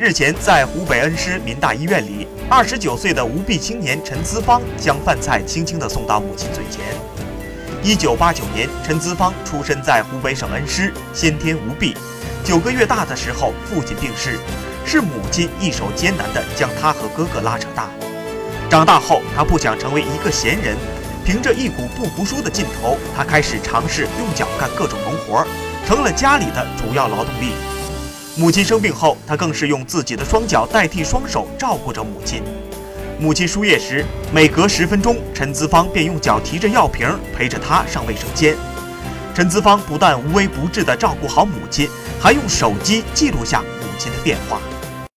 日前，在湖北恩施民大医院里，二十九岁的无臂青年陈资芳将饭菜轻轻地送到母亲嘴前。一九八九年，陈资芳出生在湖北省恩施，先天无臂。九个月大的时候，父亲病逝，是母亲一手艰难地将他和哥哥拉扯大。长大后，他不想成为一个闲人，凭着一股不服输的劲头，他开始尝试用脚干各种农活，成了家里的主要劳动力。母亲生病后，他更是用自己的双脚代替双手照顾着母亲。母亲输液时，每隔十分钟，陈资方便用脚提着药瓶陪着她上卫生间。陈资芳不但无微不至地照顾好母亲，还用手机记录下母亲的变化。